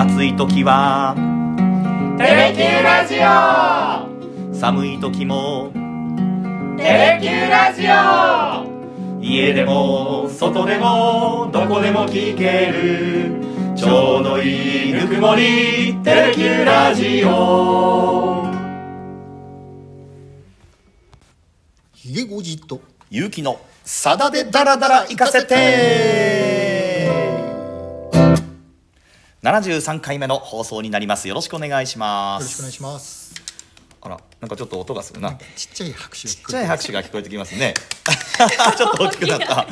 暑い時は。テレキューラジオ。寒い時も。テレキューラジオ。家でも外でもどこでも聞ける。ちょうどいいぬくもり。テレキューラジオ。ひげごじと。ゆうきのさだでダラダラ行かせて73回目の放送になります。よろしくお願いします。よろしくお願いします。あらなんかちょっと音がするな。ちっちゃい拍手が聞こえてちっちゃい拍手が聞こえてきますね。ちょっと大きくなった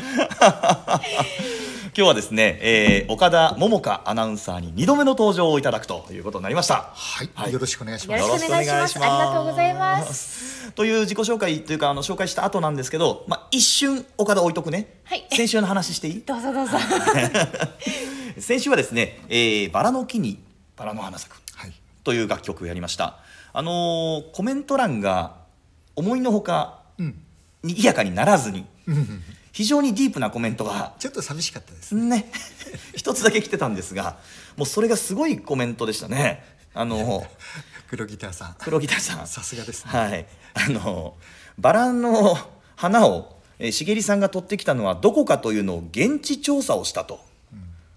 今日はですね、えー岡田桃香アナウンサーに2度目の登場をいただくということになりました。はい、はい。よろしくお願いします。よろしくお願いします。ありがとうございます。という自己紹介というかあの紹介した後なんですけど、まあ、一瞬岡田置いとくね、はい。先週の話していい？どうぞどうぞ 先週はですね、えーバラの木にバラの花咲く。はい。という楽曲をやりました。あのーコメント欄が思いのほかうん。賑やかにならずに非常にディープなコメントがちょっと寂しかったですね。一つだけ来てたんですがもうそれがすごいコメントでしたね。あの黒ギターさん。黒ギターさん。さすがですね。はい。あのバラの花をえー茂りさんが取ってきたのはどこかというのを現地調査をしたと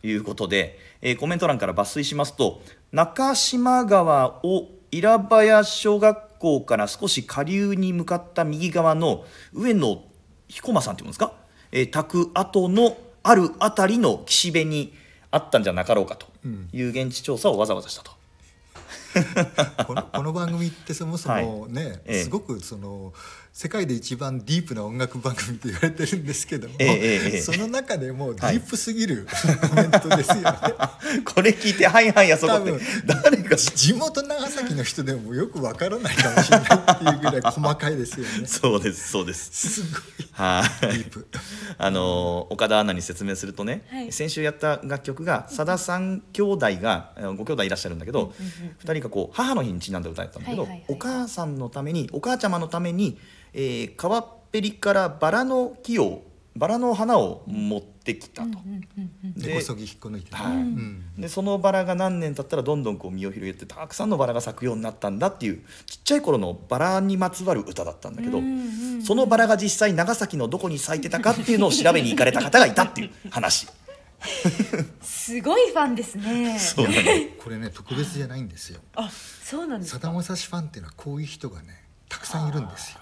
いうことで、えーコメント欄から抜粋しますと中島川を稲葉屋小学校から少し下流に向かった右側の上野彦馬さんっていうんですか、えー、宅跡のあるあたりの岸辺にあったんじゃなかろうかという現地調査をわざわざしたと。このこの番組ってそもそも ね、ええ。すごくその世界で一番ディープな音楽番組と言われてるんですけども、ええええその中でもディープすぎるコメントですよね、これ聞いてはいはいあそこって。誰が？地元長崎の人でもよくわからないかもしれないっていうぐらい細かいですよね。そうですそうです。すごい。はい。ディープ。あのー岡田アナに説明するとね、はい。先週やった楽曲がさださん兄弟がえーご兄弟いらっしゃるんだけど、二人がこう母の日にちなんだ歌やったんだけど、はいはいはい。お母さんのためにお母ちゃまのために、えー川っぺりからバラの木をバラの花を持ってきたと。根こそぎ引っこ抜いてね、はい。うん。でそのバラが何年経ったらどんどんこう実を広げてたくさんのバラが咲くようになったんだっていうちっちゃい頃のバラにまつわる歌だったんだけど、そのバラが実際長崎のどこに咲いてたかっていうのを調べに行かれた方がいたっていう話。すごいファンですね。そうなの。これね特別じゃないんですよ。あそうなんですか。さだまさしファンっていうのはこういう人がねたくさんいるんですよ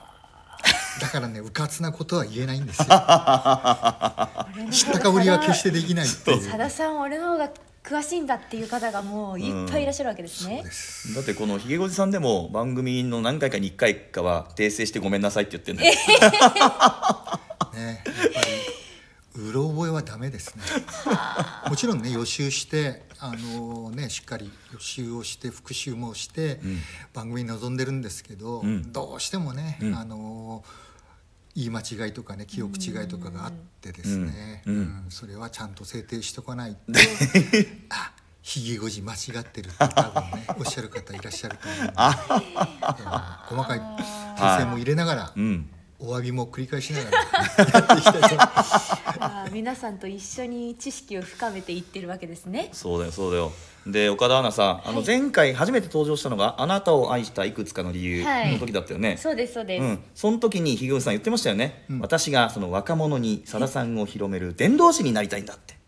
だからねうかつなことは言えないんですよ。知ったかぶりは決してできないっていう。さださん俺の方が詳しいんだっていう方がもういっぱいいらっしゃるわけですね。そうです。だってこのひげごじさんでも番組の何回かに1回かは訂正してごめんなさいって言ってんだよ。ねうろ覚えはダメですね。もちろんね予習してあのねしっかり予習をして復習もして、番組に臨んでるんですけど、ん。どうしてもね、ん。あの言い間違いとかね記憶違いとかがあってですね、うん。うん。うん。それはちゃんと制定しとかないと あひげごじ間違ってるって多分ね おっしゃる方いらっしゃると思うんで、えー細かい訂正も入れながら、うん。お詫びも繰り返しながらやっていきたいと思います。皆さんと一緒に知識を深めていってるわけですね。そうだよそうだよ。で岡田アナさあのはい。前回初めて登場したのが「あなたを愛したいくつかの理由」はい。の時だったよね、そうですそうです、うん、その時にひげおじさん言ってましたよね、うん。私がその若者にさださんを広める伝道師になりたいんだって。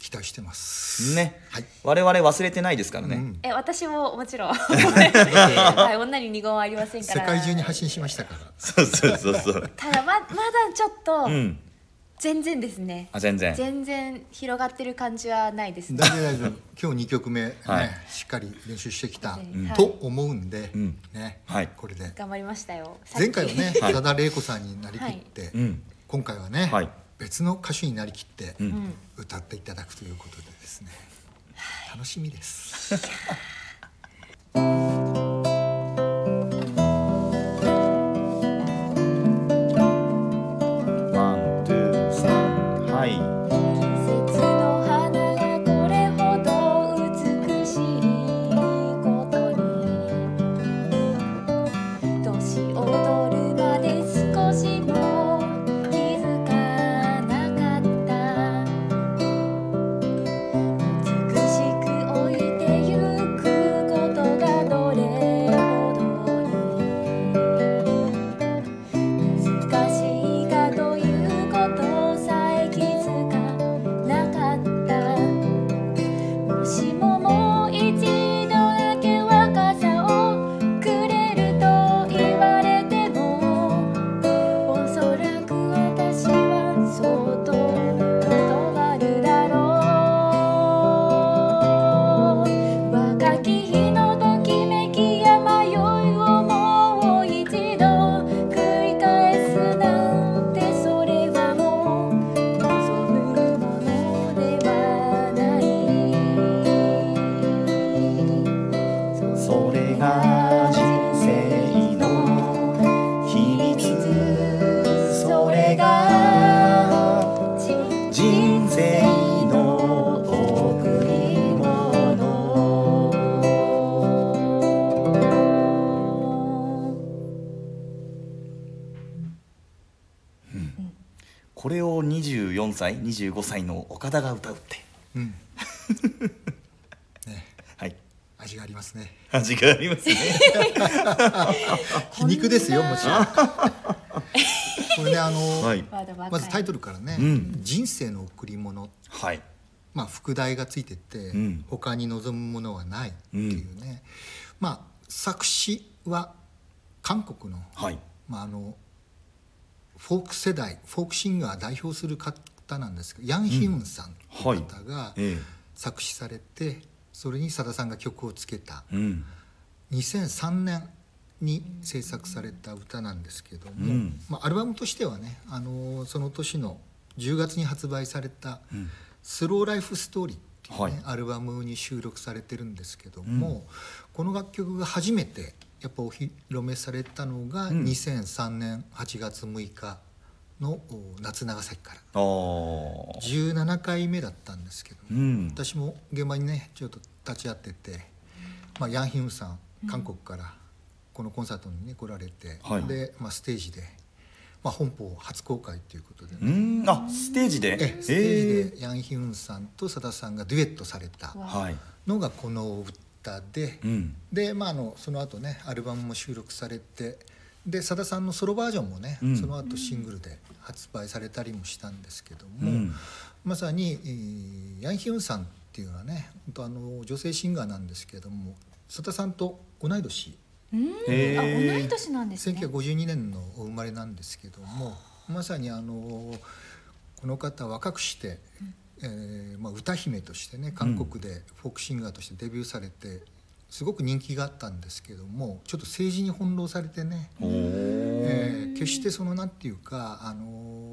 期待してます。ね、はい。我々忘れてないですからね、うん。え私ももちろん。はい女に二言はありませんから。世界中に発信しましたから。そうそうそうそう。ただままだちょっと、うん全然ですね。あ全然。全然広がってる感じはないですね。大丈夫大丈夫。今日2曲目、ねはい。しっかり練習してきた、うん。と思うんで、うん。ね、はい。これで。頑張りましたよ。前回はね、はい。多田玲子さんになりきって、うん。今回はね、はい。別の歌手になりきって、ん。歌っていただくということでですね、楽しみです。歳25歳の岡田が歌うって。うん。ね。はい。味がありますね。味がありますね。皮肉ですよもちろん。これねあの、はい。まずタイトルからね「うん。人生の贈り物」はい。まあ副題がついてて、ん。他に望むものはないっていうね、まあ作詞は韓国の,、はい。まあ、あのフォーク世代フォークシンガー代表する方なんですけどヤン・ヒウンさんという方がえ作詞されてそれにさださんが曲をつけた。えうん。2003年に制作された歌なんですけども、うん。まあ、アルバムとしてはね、あのーその年の10月に発売された「スローライフストーリー」っていう、ねはい。アルバムに収録されてるんですけども、この楽曲が初めてやっぱお披露目されたのがん。2003年8月6日のお夏長崎から。あー。17回目だったんですけど。もうん。私も現場にねちょっと立ち会ってて、まあ、ヤン・ヒムさん韓国からこのコンサートにね来られて、はい。で、まあ、ステージで、まあ、本邦初公開ということでうね、ん。あステージで？えステージえでヤン・ヒムさんとさださんがデュエットされた。のがこの歌で、うん。で、まあ、あのその後ねアルバムも収録されてでさださんのソロバージョンもね、うん。その後シングルで発売されたりもしたんですけども、うん。まさに、えーヤン・ヒュンさんっていうのはね本当あの女性シンガーなんですけどもさださんと同い年。うん。へあー同い年なんですね。1952年のお生まれなんですけどもまさにあのこの方若くして、えーまあ、歌姫としてね韓国でフォークシンガーとしてデビューされてすごく人気があったんですけどもちょっと政治に翻弄されてね、えー決してそのなんていうか、あのー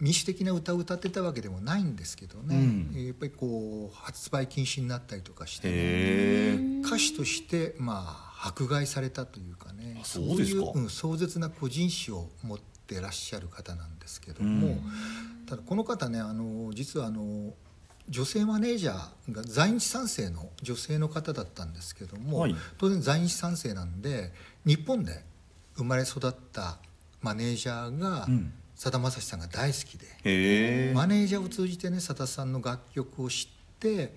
民主的な歌を歌ってたわけでもないんですけどね、うん。えーやっぱりこう発売禁止になったりとかしてね、歌手としてまあ迫害されたというかね。あそういう、うん、壮絶な個人史を持ってらっしゃる方なんですけども、うん。ただこの方ねあの実はあの女性マネージャーが在日三世の女性の方だったんですけども、はい。当然在日三世なんで日本で生まれ育ったマネージャーがうん。さだまさしさんが大好きで。マネージャーを通じてねさださんの楽曲を知って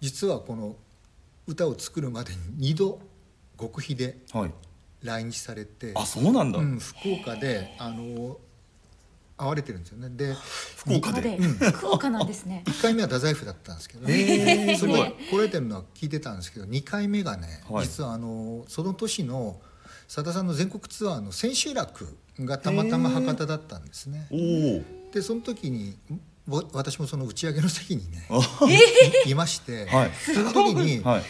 実はこの歌を作るまでに2度極秘ではい。来日されて、あそうなんだ。うん、福岡であの会われてるんですよね。で福岡で？で。福岡なんですね。1回目は太宰府だったんですけど、へーそれすごい。来られてるのは聞いてたんですけど2回目がね、はい。実はあのその年のさださんの全国ツアーの千秋楽がたまたま博多だったんですね。でその時にぼ私もその打ち上げの席にねい いまして、はい。その時に、はい。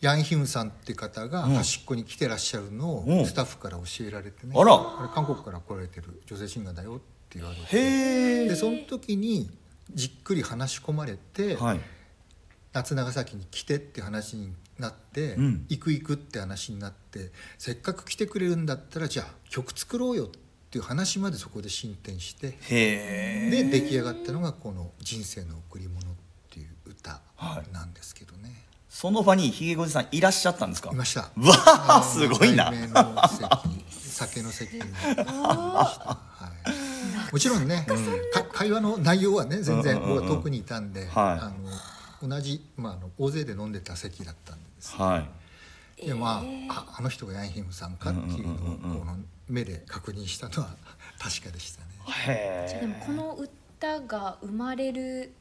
ヤン・ヒムさんって方がうん。端っこに来てらっしゃるのうん。をスタッフから教えられてね、あら。これ韓国から来られてる女性シンガーだよって言われて。へえでその時にじっくり話し込まれて、はい。夏長崎に来てって話になって、うん。行く行くって話になってせっかく来てくれるんだったらじゃあ曲作ろうよっていう話までそこで進展してへえで出来上がったのがこの「人生の贈り物」っていう歌はい。なんですけどね、その場にひげごじさんいらっしゃったんですか？いました。うわあすごいな。酒の席に。いました、はい、もちろんね、か会話の内容はね全然僕は遠くにいたんで、はい。あの同じ、まあ、あの大勢で飲んでた席だったんですはい。でまあああの人がヤンヒムさんかっていうのをこの目で確認したのは 確かでしたね。じゃあでもこの歌が生まれる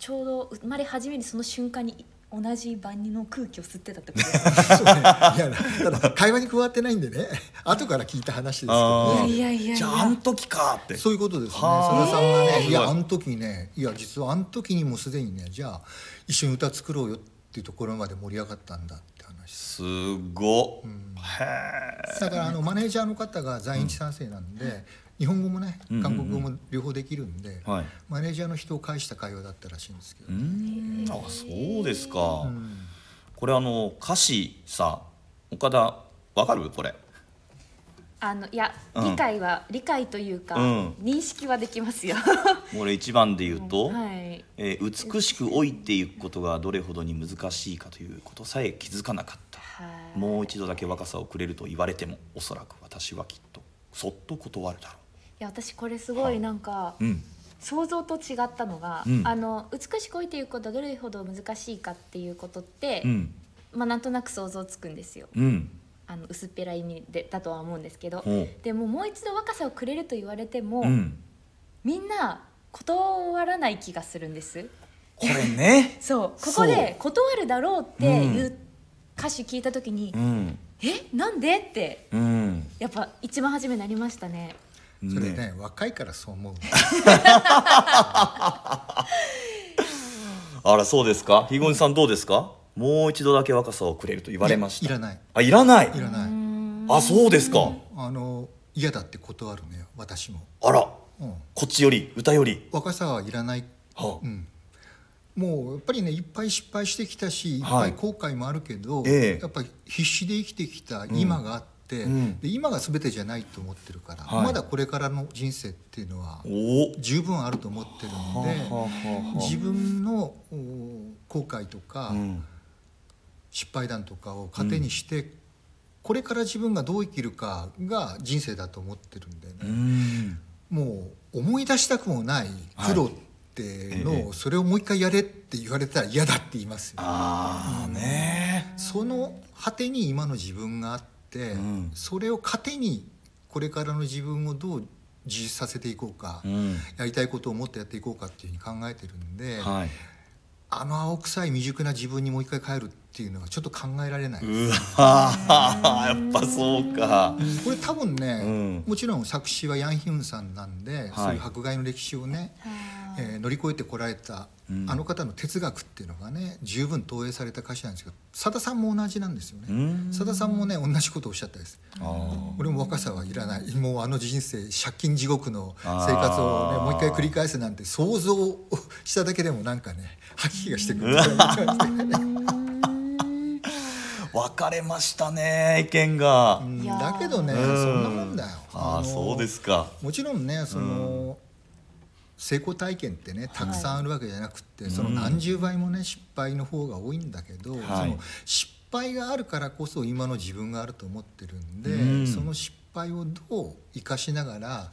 ちょうど生まれ始めるその瞬間に同じ万人の空気を吸ってたってこと？ですかそうね。いやただ会話に加わってないんでね。後から聞いた話ですけど。ねいやいやいやじゃああの時かって。そういうことですね。さはあださんがね。いやあの時ねいや実はあの時にもうすでにねじゃあ一緒に歌作ろうよっていうところまで盛り上がったんだって話。すごっ。へだからあのマネージャーの方が在日三世なんで、日本語もね韓国語も両方できるんで、えはい。マネージャーの人を介した会話だったらしいんですけど。うーん。あそうですか、うん。これあの歌詞さ岡田わかる？これ。あのいやうん。理解は、理解というか、うん。認識はできますよ。これ一番で言うと、はい。えー美しく老いていくことがどれほどに難しいかということさえ気づかなかった。はい。もう一度だけ若さをくれると言われてもおそらく私はきっとそっと断るだろいや私これすごいなんかううん。想像と違ったのが、うん。あの美しく老いていくことはどれほど難しいかっていうことって、うん。まあなんとなく想像つくんですよ。うん。あの薄っぺらい意味でだとは思うんですけど。ほでももう一度若さをくれると言われても、みんな断らない気がするんです。これね。そう。ここで断るだろうっていうう歌詞聞いた時にうん「え？なんで?」ってうん。やっぱ一番初めになりましたねそれね若いからそう思う。あらそうですか？ひごにさんどうですか？もう一度だけ若さをくれると言われました。いらない。あいらない？いらない。あそうですか。あの嫌だって断るのよ私も、あら。うん、こっちより？歌より？若さはいらない、はうん、もうやっぱりねいっぱい失敗してきたしい。っはいぱい後悔もあるけど、ええ。やっぱり必死で生きてきた今があって、うんで今が全てじゃないと思ってるから、はい。まだこれからの人生っていうのは十分あると思ってるんで、自分のお後悔とか、うん。失敗談とかを糧にして、これから自分がどう生きるかが人生だと思ってるんでね、うん。もう思い出したくもない苦労ってのを、はいええ。それをもう一回やれって言われたら嫌だって言いますよ、ああねその果てに今の自分があって、うん。それを糧にこれからの自分をどう自立させていこうか、うん。やりたいことをもっとやっていこうかっていうふうに考えてるんで、はい。あの青臭い未熟な自分にもう一回帰るっていうのはちょっと考えられない、うわーやっぱそうか。これ多分ね、うん。もちろん作詞はヤン・ヒュンさんなんで、そういう迫害の歴史をね、えー乗り越えてこられた、うん。あの方の哲学っていうのがね十分投影された歌詞なんですけどさださんも同じなんですようん。ねさださんもね同じことをおっしゃったです。俺も若さはいらない。もうあの人生借金地獄の生活をねもう一回繰り返すなんて想像しただけでもなんかね吐き気がしてくる。分かれましたね意見が。だけどねそうん。んなもんだよ。のああそうですか。もちろんねその、成功体験ってねたくさんあるわけじゃなくって、その何十倍もね失敗の方が多いんだけど、はい。その失敗があるからこそ今の自分があると思ってるんで、うん。その失敗をどう生かしながら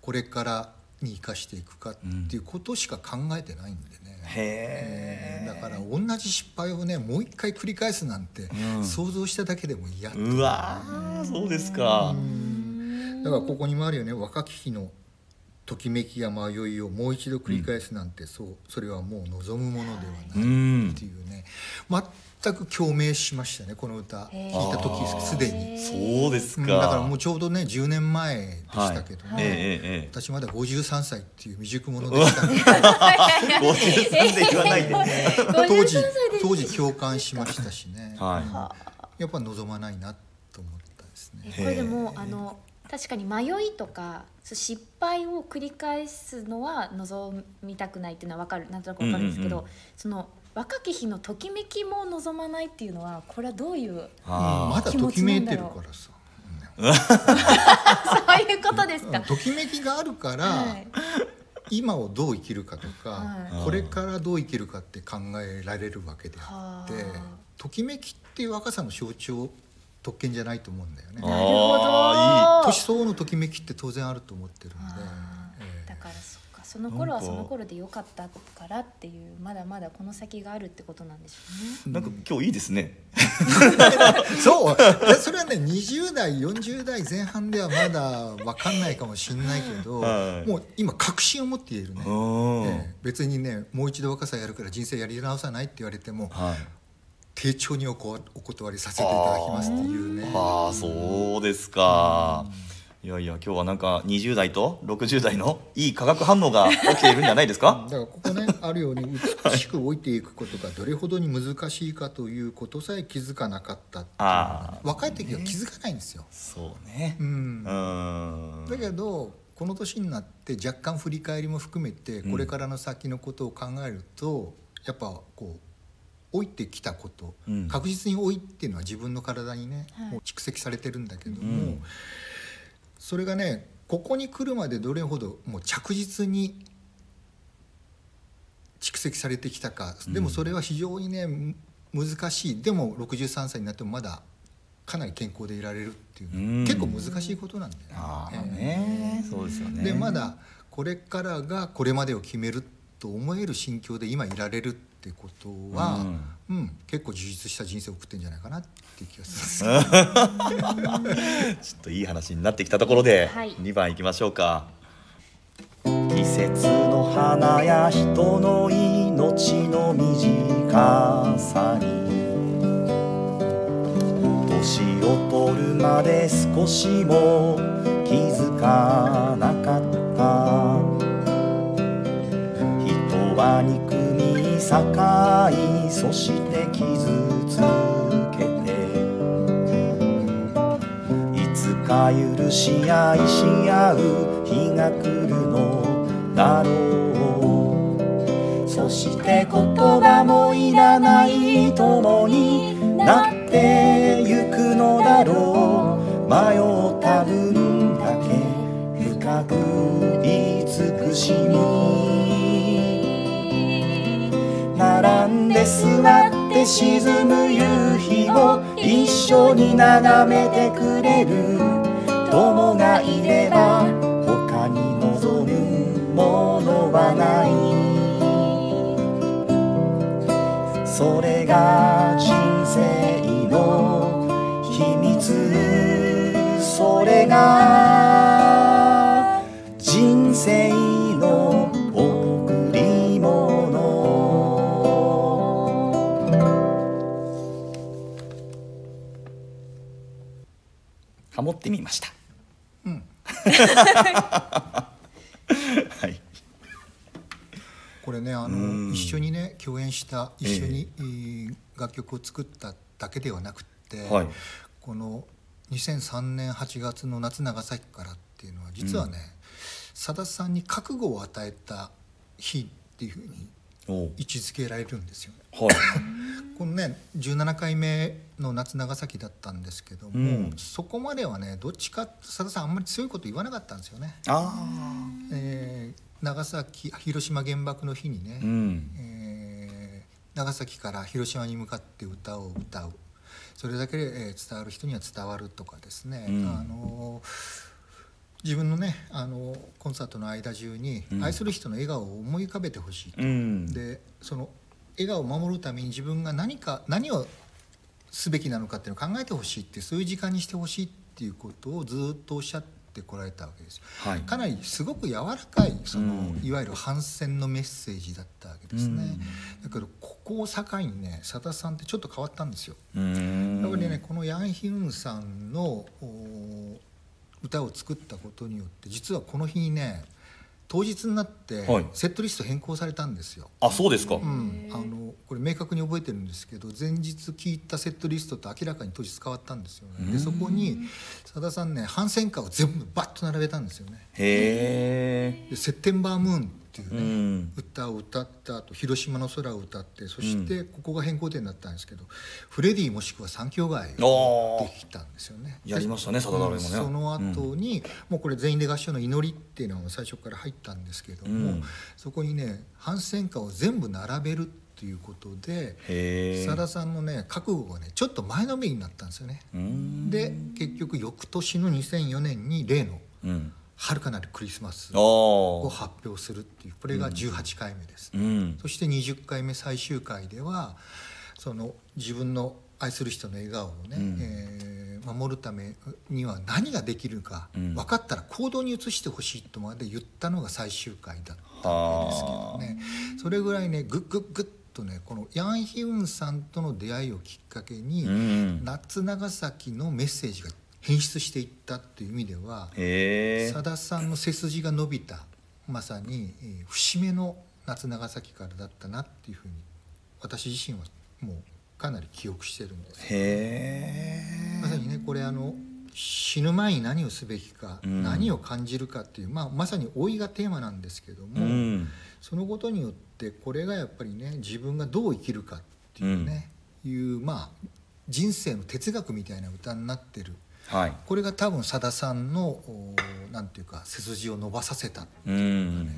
これからに生かしていくかっていうことしか考えてないんでね。へえ。えーだから同じ失敗をねもう一回繰り返すなんて、うん。想像しただけでも嫌うわーそうですか。だからここにもあるよね若き日のときめきや迷いをもう一度繰り返すなんて、そうそれはもう望むものではうないんっていうね。全く共鳴しましたねこの歌。聞いた時すでに、そうですか。うん。だからもうちょうどね10年前でしたけどね、私まだ53歳っていう未熟者でしたね。え53で言わないで 当時53歳です当時共感しましたしね、はやっぱ望まないなと思ったですね。えこれでもあの確かに迷いとか失敗を繰り返すのは望みたくないっていうのは分かる。なんとなく分かるんですけど、うんうんその若き日のときめきも望まないっていうのはこれはどういういあまだときめいてるからさ、そういうことですか、ときめきがあるから、はい。今をどう生きるかとか、はい。これからどう生きるかって考えられるわけであってはあ。ときめきっていう若さの象徴特権じゃないと思うんだよね。あなるほど。年相応のときめきって当然あると思ってるんで、だからそっか。その頃はその頃でよかったからっていうまだまだこの先があるってことなんでしょうね。なんか今日いいですね。そう。でそれはね20代40代前半ではまだ分かんないかもしれないけど、はい。もう今確信を持って言えるね、別にねもう一度若さやるから人生やり直さないって言われてもはい丁重におこお断りさせていただきますっていうね。ああそうですか。いやいや今日はなんか20代と60代のいい化学反応が起きているんじゃないですか？だからここねあるように美しく老いていくことがどれほどに難しいかということさえ気づかなかったっていう。ああ若い時は気づかないんですよ、そうね。うん。うん。だけどこの年になって若干振り返りも含めてこれからの先のことを考えると、やっぱこう老いてきたこと、うん。確実に老いっていうのは自分の体にね、はい。もう蓄積されてるんだけども、うん。それがねここに来るまでどれほどもう着実に蓄積されてきたか、でもそれは非常にねむ難しい。でも63歳になってもまだかなり健康でいられるっていううん。結構難しいことなんだよね。ああええ。ねそうですよね。でまだこれからがこれまでを決めると思える心境で今いられるってことは、うん。結構充実した人生を送ってんじゃないかなっていう気がする ちょっといい話になってきたところで、はい。2番いきましょうか。季節の花や人の命の短さに年を取るまで少しも気づかなかった。人は憎いそして傷つけて。いつか許し合いし合う日が来るのだろう。そして言葉もいらない友になってゆくのだろう。迷った分だけ深く慈しみ並んで座って沈む夕日を一緒に眺めてくれる。友がいれば他に望むものはない。それが人生の秘密。それがってみました。うん。はい。これねあうん。の一緒にね共演した一緒に、えー楽曲を作っただけではなくって、はい。この2003年8月の夏長崎からっていうのは実はねさだ、さんに覚悟を与えた日っていうふうに位置づけられるんですよね。はい このね17回目の夏長崎だったんですけども、うん。そこまではねどっちかさださんあんまり強いこと言わなかったんですよね。あえー長崎広島原爆の日にね、あうん。えー長崎から広島に向かって歌を歌う。それだけで、えー伝わる人には伝わるとかですね、うん。あの自分のねあのコンサートの間中にうん。愛する人の笑顔を思い浮かべてほしいと、うん。でその笑顔を守るために自分が何か何をすべきなのかっていうのを考えてほしいってそういう時間にしてほしいっていうことをずっとおっしゃってこられたわけですよ。はい。かなりすごく柔らかいその、うん。いわゆる反戦のメッセージだったわけですね、だけどここを境にねさださんってちょっと変わったんですよ。うん。やっぱりねこのヤン・ヒウンさんのお歌を作ったことによって実はこの日にね当日になってはい。セットリスト変更されたんですよ、あそうですか、うん、あのこれ明確に覚えてるんですけど前日聞いたセットリストと明らかに当日変わったんですよね。でそこにさださんね反戦歌を全部バッと並べたんですよね。へえで「セッテンバームーン」っていうね、うん。歌を歌った後広島の空を歌ってそしてここが変更点だったんですけど、フレディもしくは三兄弟ができたんですよね。やりましたねサダダレもね。その後に、もうこれ全員で合唱の祈りっていうのが最初から入ったんですけども、うん。そこにね反戦歌を全部並べるっていうことでへえさんのね覚悟がねちょっと前のめりになったんですよね。うん。で結局翌年の2004年に例のうん「遥かなるクリスマス」あをあ発表するっていうこれが18回目です。うん。そして20回目最終回ではその自分の愛する人の笑顔をね、うん。えー守るためには何ができるか、うん。分かったら行動に移してほしいとまで言ったのが最終回だったわけですけどね。それぐらいねグッグッグッとねこのヤン・ヒウンさんとの出会いをきっかけに、うん。夏長崎のメッセージが変質していったっていう意味ではさださんの背筋が伸びたまさに、えー節目の夏長崎からだったなっていうふうに私自身はもうかなり記憶してるんです。へえ。まさにねこれあの死ぬ前に何をすべきか、うん。何を感じるかっていう、まあ、まさに老いがテーマなんですけども、うん。そのことによってこれがやっぱりね自分がどう生きるかっていうね、いうまあ人生の哲学みたいな歌になってるはい。これが多分さださんのおなんていうか背筋を伸ばさせたうん。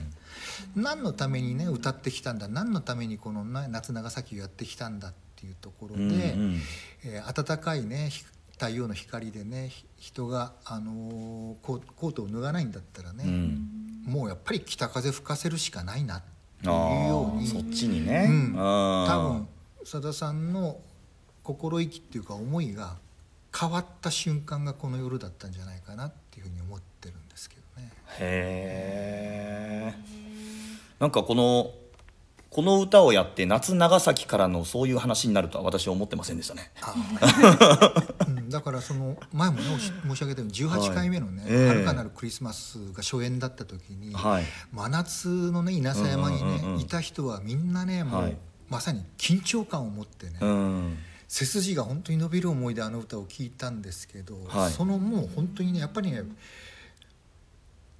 何のためにね歌ってきたんだ何のためにこの、ね、夏長崎をやってきたんだっていうところで、うんうん。えー暖かいねひ太陽の光でねひ人が、あのーコーコートを脱がないんだったらね、うん。もうやっぱり北風吹かせるしかないなっていうあようにーそっちにね、うん。多分さださんの心意気っていうか思いが変わった瞬間がこの夜だったんじゃないかなっていうふうに思ってるんですけどね。へえなんかこのこの歌をやって夏長崎からのそういう話になるとは私は思ってませんでしたね。うん、だからその前もね申し上げたように18回目のね「はい。ええ遥かなるクリスマス」が初演だった時に、はい。真夏のね稲佐山にね、いた人はみんなねもう、はい。まさに緊張感を持ってね、うん背筋が本当に伸びる思いであの歌を聴いたんですけど、はい。そのもう本当にねやっぱりね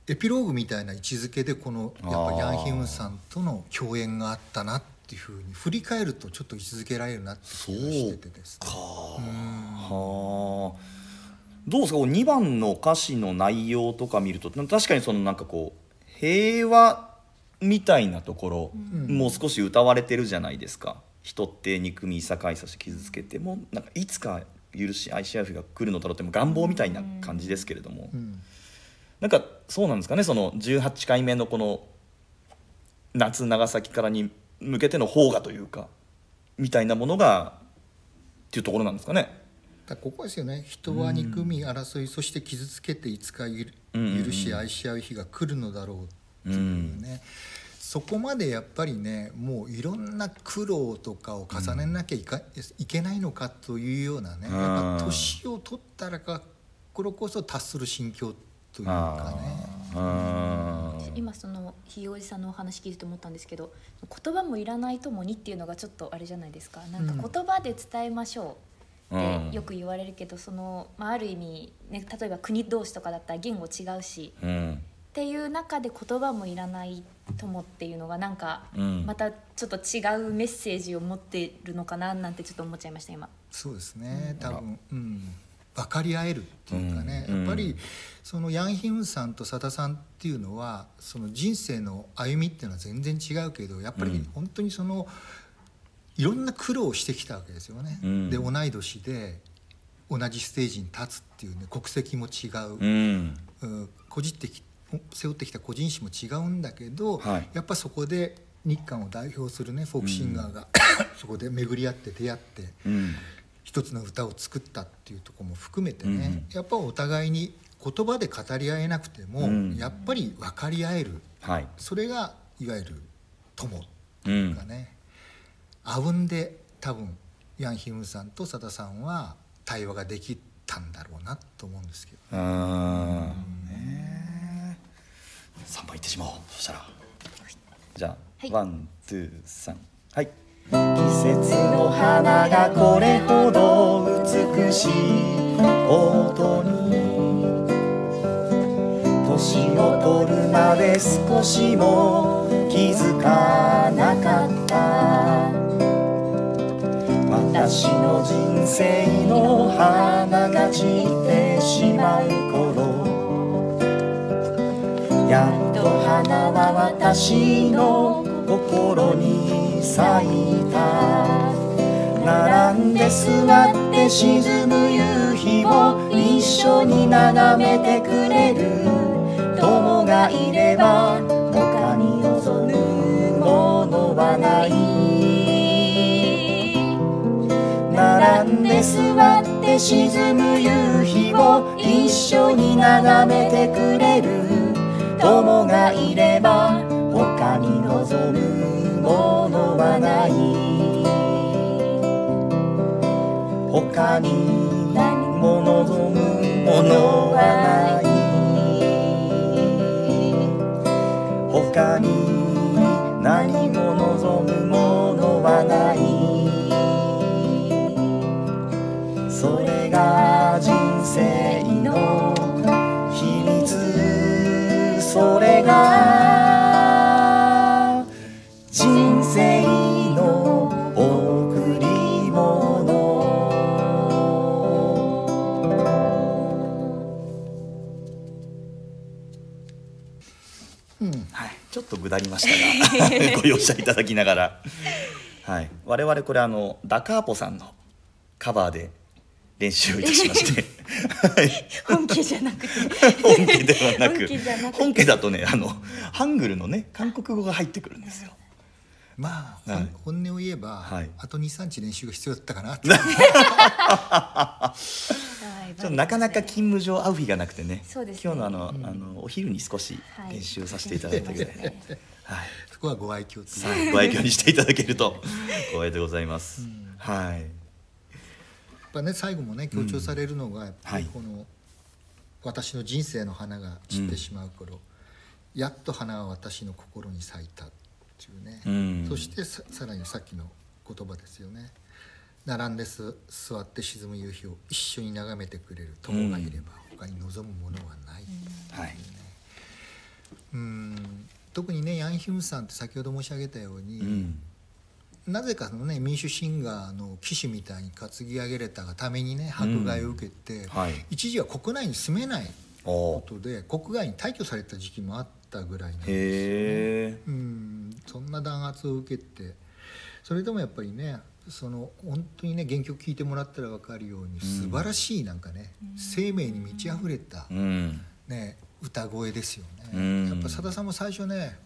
エピローグみたいな位置づけでこのやっぱりヤン・ヒムンさんとの共演があったなっていうふうに振り返るとちょっと位置づけられるなって気がしててですね。はあ。どうですか？こう2番の歌詞の内容とか見ると確かにそのなんかこう平和みたいなところ、ん。もう少し歌われてるじゃないですか人って憎みいさかいさして傷つけてもなんかいつか許し愛し合う日が来るのだろうってもう願望みたいな感じですけれども、うん。なんかそうなんですかねその18回目のこの夏長崎からに向けての邦画というかみたいなものがっていうところなんですかね。ここですよね。人は憎み争い、そして傷つけていつか許し愛し合う日が来るのだろうっていうね、そこまでやっぱりねもういろんな苦労とかを重ねなきゃいか、いけないのかというようなねうん。やっぱ年を取ったらかこれこそ達する心境というかね。今そのひいおじさんのお話聞いてて思ったんですけど言葉もいらないともにっていうのがちょっとあれじゃないですか。なんかうん。言葉で伝えましょううん。ってよく言われるけど、その、まあ、ある意味、ね、例えば国同士とかだったら言語違うしうんっていう中で言葉もいらないともっていうのがなんかうん。またちょっと違うメッセージを持ってるのかななんてちょっと思っちゃいました今。そうですね。多分、うん、分かり合えるっていうかね、うん。やっぱりそのヤン・ヒムンさんとさださんっていうのはその人生の歩みっていうのは全然違うけどやっぱりうん。本当にそのいろんな苦労をしてきたわけですよね。うん。で同い年で同じステージに立つっていうね国籍も違う、うん。うん。こじってき背負ってきた個人史も違うんだけど、はい。やっぱそこで日韓を代表するねフォークシンガーが、そこで巡り合って出会って。うん。一つの歌を作ったっていうところも含めてね、うん。やっぱお互いに言葉で語り合えなくても、うん。やっぱり分かり合える。はい。それがいわゆる友うん。がね、あうんで多分ヤン・ヒムさんとさださんは対話ができたんだろうなと思うんですけど。あー。ね3番いってしまおう。そしたら。じゃあ、はい。ワンツーサンはい。季節の花がこれほど美しい。ことに年を取るまで少しも気づかなかった。私の人生の花が散ってやっと花は私の心に咲いた並んで座って沈む夕日を一緒に眺めてくれる友がいれば他に望むものはない並んで座って沈む夕日を一緒に眺めてくれる。友がいれば他に望むものはない。他に何も望むものはない。他に何も望むものはない。それが人生。れが人生の贈り物。はい、ちょっとぐだりましたが ご容赦いただきながら、はい、我々これあのダカーポさんのカバーで練習をいたしまして。はい。本気じゃなくて。本家ではなく。本家だとねあのハングルのね韓国語が入ってくるんですよ。まあ、はい。本音を言えば、はい。あと23日練習が必要だったかなって はい。ちょっとなかなか勤務上会う日がなくてね。そうですね。今日のあの,、あのお昼に少しはい練習させていただいたぐらい。で、はい、そこはご愛嬌ってさい。ご愛嬌にしていただけると光栄でございます、はい。やっぱね最後もね強調されるのがやっぱりはい。この、私の人生の花が散ってしまう頃、やっと花は私の心に咲いたっていうね、うん。そしてささらにさっきの言葉ですよね。並んです座って沈む夕日を一緒に眺めてくれる友がいれば他に望むものはない、はい。うん。特にねヤン・ヒムさんって先ほど申し上げたように、うんなぜかのね民主シンガーの騎士みたいに担ぎ上げれたがためにね迫害を受けて、はい。一時は国内に住めないことで国外に退去された時期もあったぐらいなんですへえうん。そんな弾圧を受けてそれでもやっぱりねその本当にね原曲聴いてもらったら分かるように素晴らしいなんかね、生命に満ち溢れた、うん。ね、歌声ですよね、うん。やっぱさださんも最初ね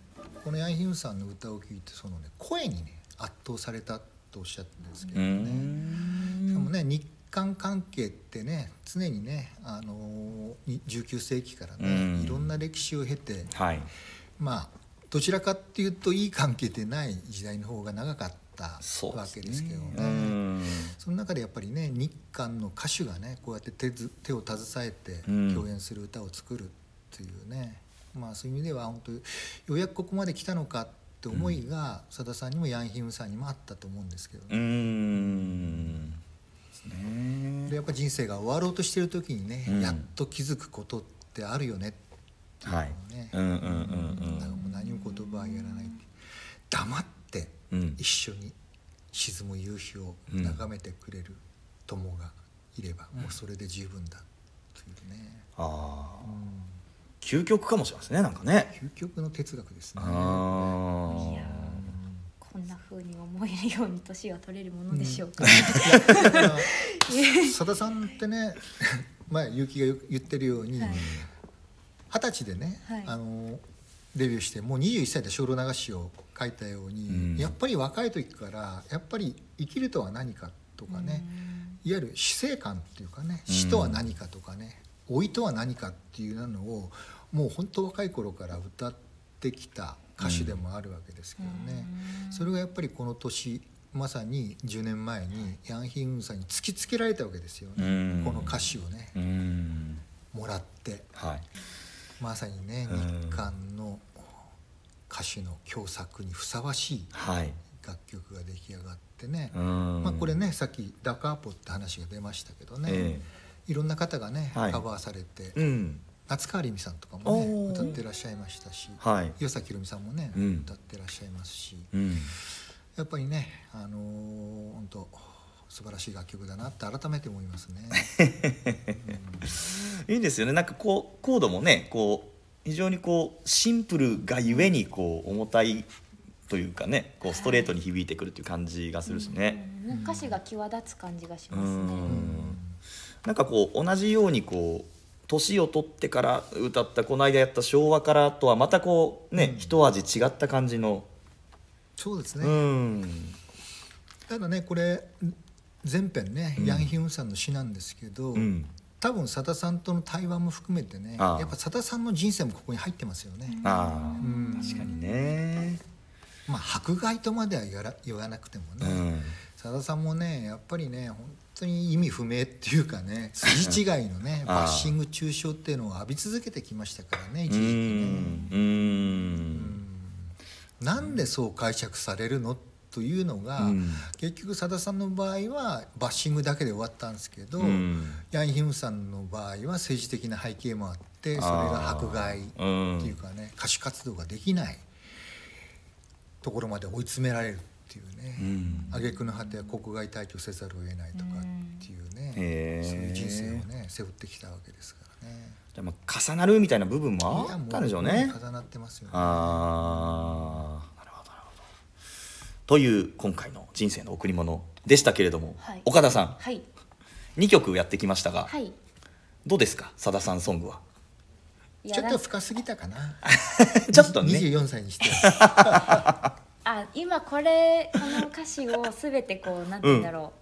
このヤン・ヒムさんの歌を聴いてそのね声にね圧倒されたとおっしゃってるんですけうどね、ん。しかもね日韓関係ってね常にね、あのー19世紀からね、うん。いろんな歴史を経てはい。まあどちらかっていうといい関係でない時代の方が長かったわけですけどね。うんその中でやっぱりね日韓の歌手がねこうやって手ず手を携えてうん。共演する歌を作るっていうね、まあそういう意味では本当ようやくここまで来たのかって思いがさだ、さんにもヤン・ヒムさんにもあったと思うんですけどね、うん。でやっぱ人生が終わろうとしてる時にね、うん。やっと気づくことってあるよねっていうのをはい。ね、うんうんうん。う何も言葉はやらない黙ってうん。一緒に沈む夕日を眺めてくれる友がいれば、もうそれで十分だというね、ああ究極かもしれませんねなんかね。究極の哲学ですね。あいやーこんな風に思えるように年が取れるものでしょうか、だからさださんってね前結城がよ言ってるようにはい。二十歳でね、はい。あのデビューしてもう21歳で精霊流しを書いたように、うん。やっぱり若い時からやっぱり生きるとは何かとかね、いわゆる死生観っていうかねうん。死とは何かとかね、老いとは何かっていうのをもう本当若い頃から歌ってきた歌手でもあるわけですけどね、それがやっぱりこの年まさに10年前にヤン・ヒンウンさんに突きつけられたわけですよね、うん。この歌詞をね。うん。もらって。はい。まさにねうん。日韓の歌手の共作にふさわしいはい。楽曲が出来上がってね、うん。まあ、これねさっきダカーポって話が出ましたけどね、えいろんな方がね、はい。カバーされて、うん。夏川りみさんとかもね歌ってらっしゃいましたし、はい。岩崎宏美さんもね、うん。歌ってらっしゃいますしうん。やっぱりねあのー本当素晴らしい楽曲だなって改めて思いますね。いいですよね。なんかこうコードもねこう非常にこうシンプルがゆえにこう重たいというかねこうストレートに響いてくるっていう感じがするしね。うん。歌詞が際立つ感じがしうますね。んなんかこう同じようにこう年を取ってから歌ったこの間やった昭和からとはまたこうね、うん。一味違った感じの、そうですね、うん。ただねこれ全編ね、うん。ヤン・ヒュンさんの詩なんですけど、うん。多分さださんとの対話も含めてねやっぱさださんの人生もここに入ってますよね。ああ。うん。確かにね。まあ迫害とまでは言わな言わなくてもね、うんさださんもねやっぱりね本当に意味不明っていうかね 筋違いのね バッシング中傷っていうのを浴び続けてきましたからね一時期ね。うんうん。なんでそう解釈されるのというのが、うん。結局さださんの場合はバッシングだけで終わったんですけど、うん。ヤン・ヒムさんの場合は政治的な背景もあってそれが迫害っていうかね歌手活動ができないところまで追い詰められるっていうね、うん。挙句の果ては国外退去せざるを得ないとかっていうね、へーそういう人生をね背負ってきたわけですからね。じゃあまあ重なるみたいな部分もあったんでしょうね。重なってますよね。ああなるほどなるほど。という今回の人生の贈り物でしたけれども、はい。岡田さん。はい。2曲やってきましたが、はい。どうですか？さださんソングは。ちょっと深すぎたかな。ちょっとね。24歳にしては あ今これこの歌詞を全てこうなんて言うんだろ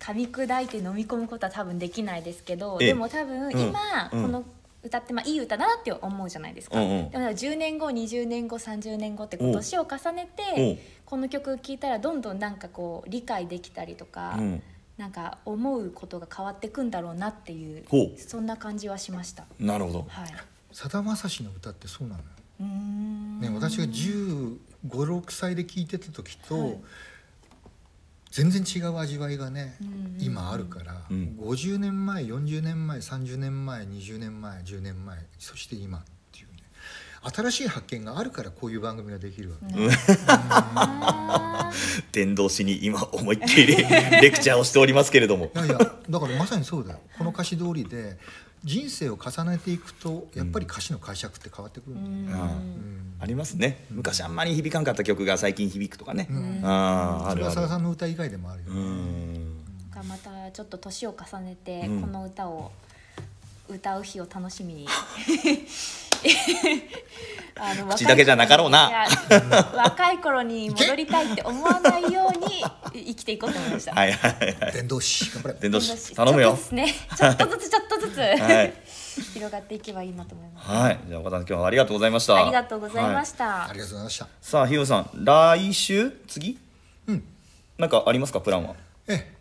う、噛み砕いて飲み込むことは多分できないですけどええ。でも多分今、うん。この歌ってまあいい歌だなって思うじゃないですか、うんうん。でも10年後20年後30年後って年を重ねてこの曲聴いたらどんどんなんかこう理解できたりとか、うん。なんか思うことが変わってくんだろうなっていうそんな感じはしました。なるほど。はい。さだまさしの歌ってそうなのよ、うーん。ね、私が1 5六6歳で聴いてた時と、はい。全然違う味わいがね、うん今あるから、うん。50年前40年前30年前20年前10年前そして今っていうね。新しい発見があるからこういう番組ができるわけ、あ伝道師に今思いっきり レクチャーをしておりますけれども。いやいやだからまさにそうだよ。この歌詞通りで人生を重ねていくとやっぱり歌詞の解釈って変わってくるありますね。昔あんまり響かんかった曲が最近響くとかね、ん。あああそれはさんの歌以外でもあるようね、またちょっと年を重ねてうん。この歌を歌う日を楽しみに。あの口だけじゃなかろうな。若い頃に戻りたいって思わないように 生きていこうと思いました。はいはいはい。伝道師頑張れ。伝道師。頼むよ。ちょっとずつね。ちょっとずつ ちょっとずつ、はい。広がっていけばいいなと思います。はい。じゃあ岡田さん今日はありがとうございました。ありがとうございました。ありがとうございました。さあひよさん来週？次？うん。なんかありますかプランは？ええ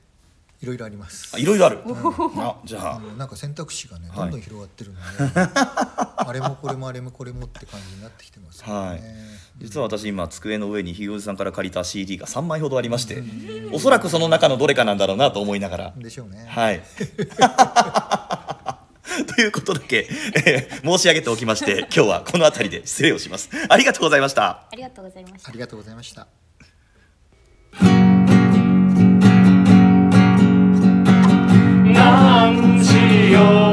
いろいろあります。あいろいろある。あじゃあ。なんか選択肢がねはい。どんどん広がってるので、あれもこれもあれもこれもって感じになってきてますはい。実は私今机の上にひよさんから借りた CD が3枚ほどありましておそらくその中のどれかなんだろうなと思いながら。でしょうね、はい。ということだけ、えー申し上げておきまして今日はこの辺りで失礼をします。ありがとうございました。ありがとうございました。あ。りがとうございました Lord.